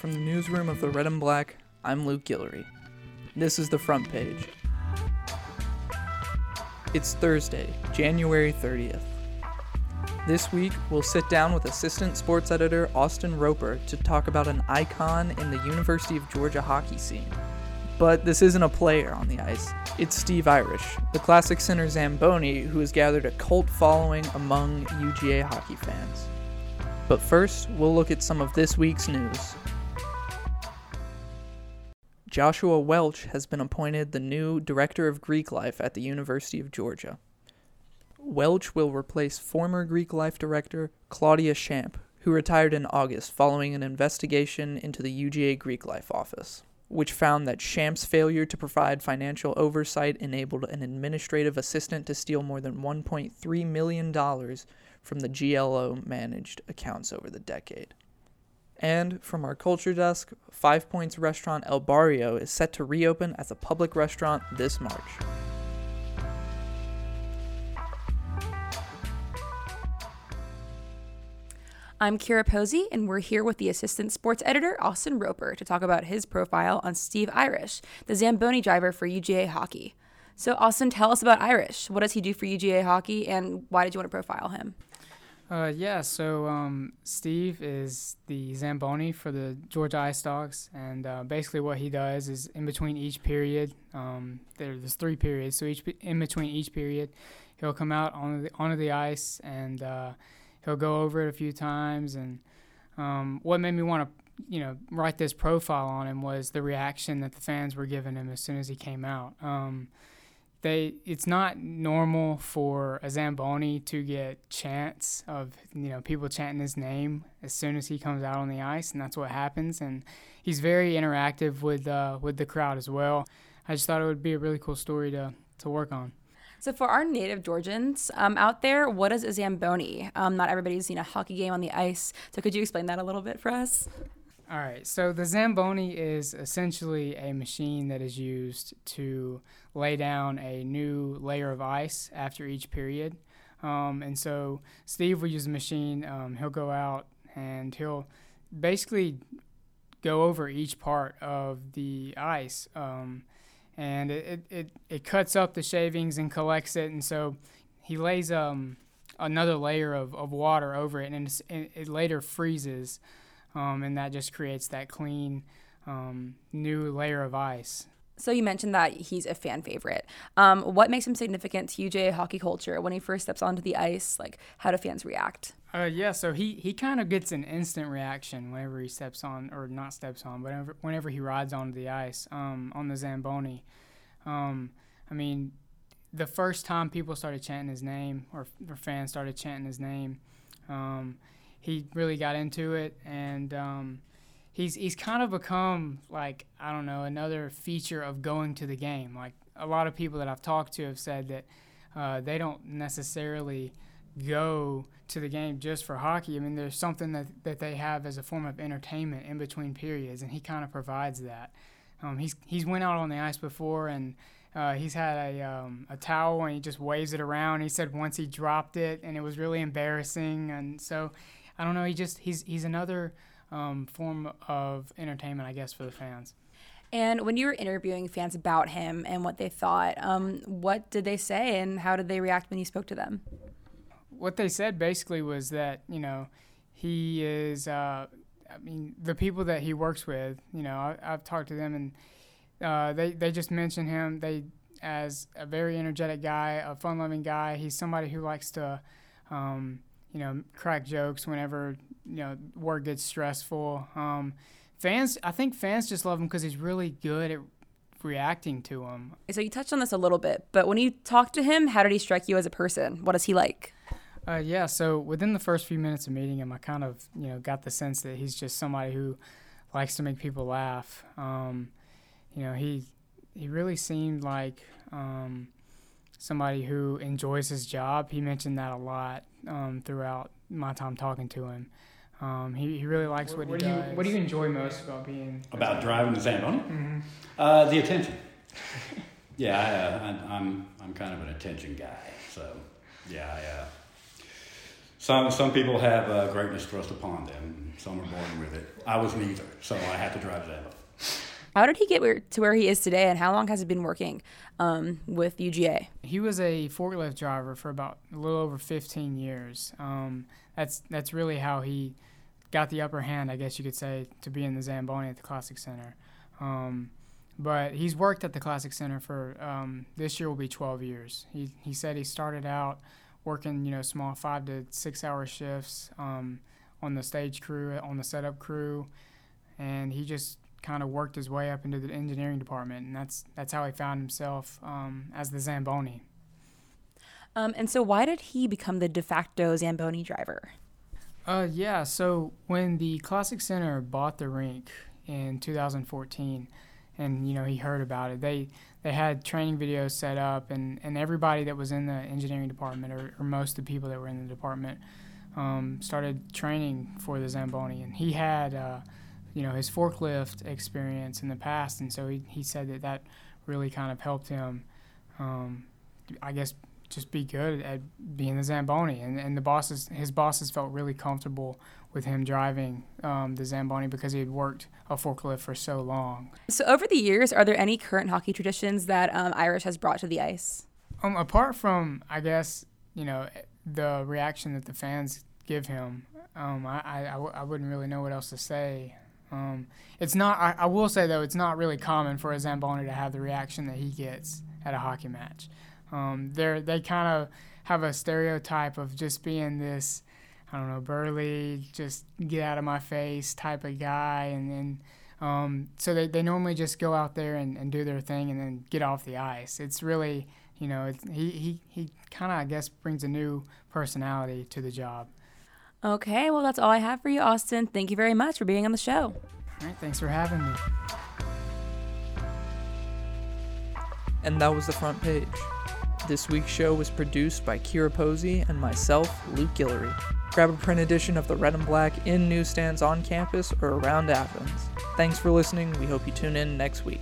From the newsroom of the Red and Black, I'm Luke Guillory. This is the front page. It's Thursday, January 30th. This week, we'll sit down with assistant sports editor Austin Roper to talk about an icon in the University of Georgia hockey scene. But this isn't a player on the ice, it's Steve Eirish, the classic center Zamboni who has gathered a cult following among UGA hockey fans. But first, we'll look at some of this week's news. Joshua Welch has been appointed the new Director of Greek Life at the University of Georgia. Welch will replace former Greek Life Director Claudia Shamp, who retired in August following an investigation into the UGA Greek Life office, which found that Shamp's failure to provide financial oversight enabled an administrative assistant to steal more than $1.3 million from the GLO managed accounts over the decade. And from our culture desk, Five Points restaurant El Barrio is set to reopen as a public restaurant this March. I'm Kira Posey, and we're here with the assistant sports editor, Austin Roper, to talk about his profile on Steve Eirish, the Zamboni driver for UGA hockey. So, Austin, tell us about Eirish. What does he do for UGA hockey, and why did you want to profile him? Uh, yeah, so um, Steve is the Zamboni for the Georgia Ice Dogs, and uh, basically what he does is in between each period, um, there's three periods, so each in between each period, he'll come out on the onto the ice and uh, he'll go over it a few times. And um, what made me want to, you know, write this profile on him was the reaction that the fans were giving him as soon as he came out. Um, they, it's not normal for a Zamboni to get chants of, you know, people chanting his name as soon as he comes out on the ice, and that's what happens. And he's very interactive with uh, with the crowd as well. I just thought it would be a really cool story to to work on. So for our native Georgians um, out there, what is a Zamboni? Um, not everybody's seen a hockey game on the ice. So could you explain that a little bit for us? All right. So the Zamboni is essentially a machine that is used to lay down a new layer of ice after each period. Um, and so Steve will use the machine. Um, he'll go out and he'll basically go over each part of the ice. Um, and it, it, it cuts up the shavings and collects it. And so he lays um, another layer of, of water over it, and, it later freezes, um, and that just creates that clean um, new layer of ice. So you mentioned that he's a fan favorite. Um, what makes him significant to UGA hockey culture when he first steps onto the ice? Like, how do fans react? Uh, yeah, so he, he kind of gets an instant reaction whenever he steps on, or not steps on, but whenever, whenever he rides onto the ice um, on the Zamboni. Um, I mean, the first time people started chanting his name, or, or fans started chanting his name, um, he really got into it, and um, he's he's kind of become like I don't know another feature of going to the game. Like a lot of people that I've talked to have said that uh, they don't necessarily go to the game just for hockey. I mean, there's something that, that they have as a form of entertainment in between periods, and he kind of provides that. Um, he's he's went out on the ice before, and uh, he's had a um, a towel, and he just waves it around. He said once he dropped it, and it was really embarrassing, and so I don't know. He just he's he's another um, form of entertainment, I guess, for the fans. And when you were interviewing fans about him and what they thought, um, what did they say, and how did they react when you spoke to them? What they said basically was that you know he is uh, I mean, the people that he works with, you know, I, have talked to them and uh, they they just mention him they as a very energetic guy, a fun-loving guy. He's somebody who likes to, um, you know, crack jokes whenever you know work gets stressful. Um, fans, I think fans just love him because he's really good at reacting to him. So you touched on this a little bit, but when you talked to him, how did he strike you as a person? What is he like? Uh, yeah, so within the first few minutes of meeting him, I kind of you know got the sense that he's just somebody who likes to make people laugh. Um, you know, he he really seemed like um, somebody who enjoys his job. He mentioned that a lot um, throughout my time talking to him. Um, he, he really likes what, what he does. You, what do you enjoy most about being about driving the Zamboni? Mm-hmm. Uh, the attention. yeah, I, uh, I, I'm I'm kind of an attention guy, so yeah, I. Uh, Some some people have uh, greatness thrust upon them. Some are born with it. I was neither, so I had to drive Zambo. How did he get where, to where he is today, and how long has he been working um, with UGA? He was a forklift driver for about a little over 15 years. Um, that's that's really how he got the upper hand, I guess you could say, to be in the Zamboni at the Classic Center. Um, but he's worked at the Classic Center for um, this year will be 12 years. He he said he started out working you know small five to six hour shifts um, on the stage crew, on the setup crew, and he just kind of worked his way up into the engineering department, and that's that's how he found himself um, as the Zamboni. Um, and so, why did he become the de facto Zamboni driver? Uh, yeah. So when the Classic Center bought the rink in 2014, and you know he heard about it, they they had training videos set up, and, and everybody that was in the engineering department, or, or most of the people that were in the department, um, started training for the Zamboni, and he had. Uh, you know his forklift experience in the past, and so he, he said that that really kind of helped him, um, I guess, just be good at being the Zamboni. And, and the bosses, his bosses felt really comfortable with him driving um, the Zamboni because he had worked a forklift for so long. So over the years, are there any current hockey traditions that um, Eirish has brought to the ice? Um, apart from, I guess, you know, the reaction that the fans give him, um, I, I, I, w- I wouldn't really know what else to say. Um, it's not. I, I, will say though, it's not really common for a Zamboni to have the reaction that he gets at a hockey match. Um, they they kind of have a stereotype of just being this, I don't know, burly, just get out of my face type of guy, and then. Um, so they, they normally just go out there and, and do their thing and then get off the ice. It's really, you know, he, he, he kind of, I guess, brings a new personality to the job. Okay, well, that's all I have for you, Austin. Thank you very much for being on the show. All right, thanks for having me. And that was the front page. This week's show was produced by Kira Posey and myself, Luke Guillory. Grab a print edition of the Red and Black in newsstands on campus or around Athens. Thanks for listening. We hope you tune in next week.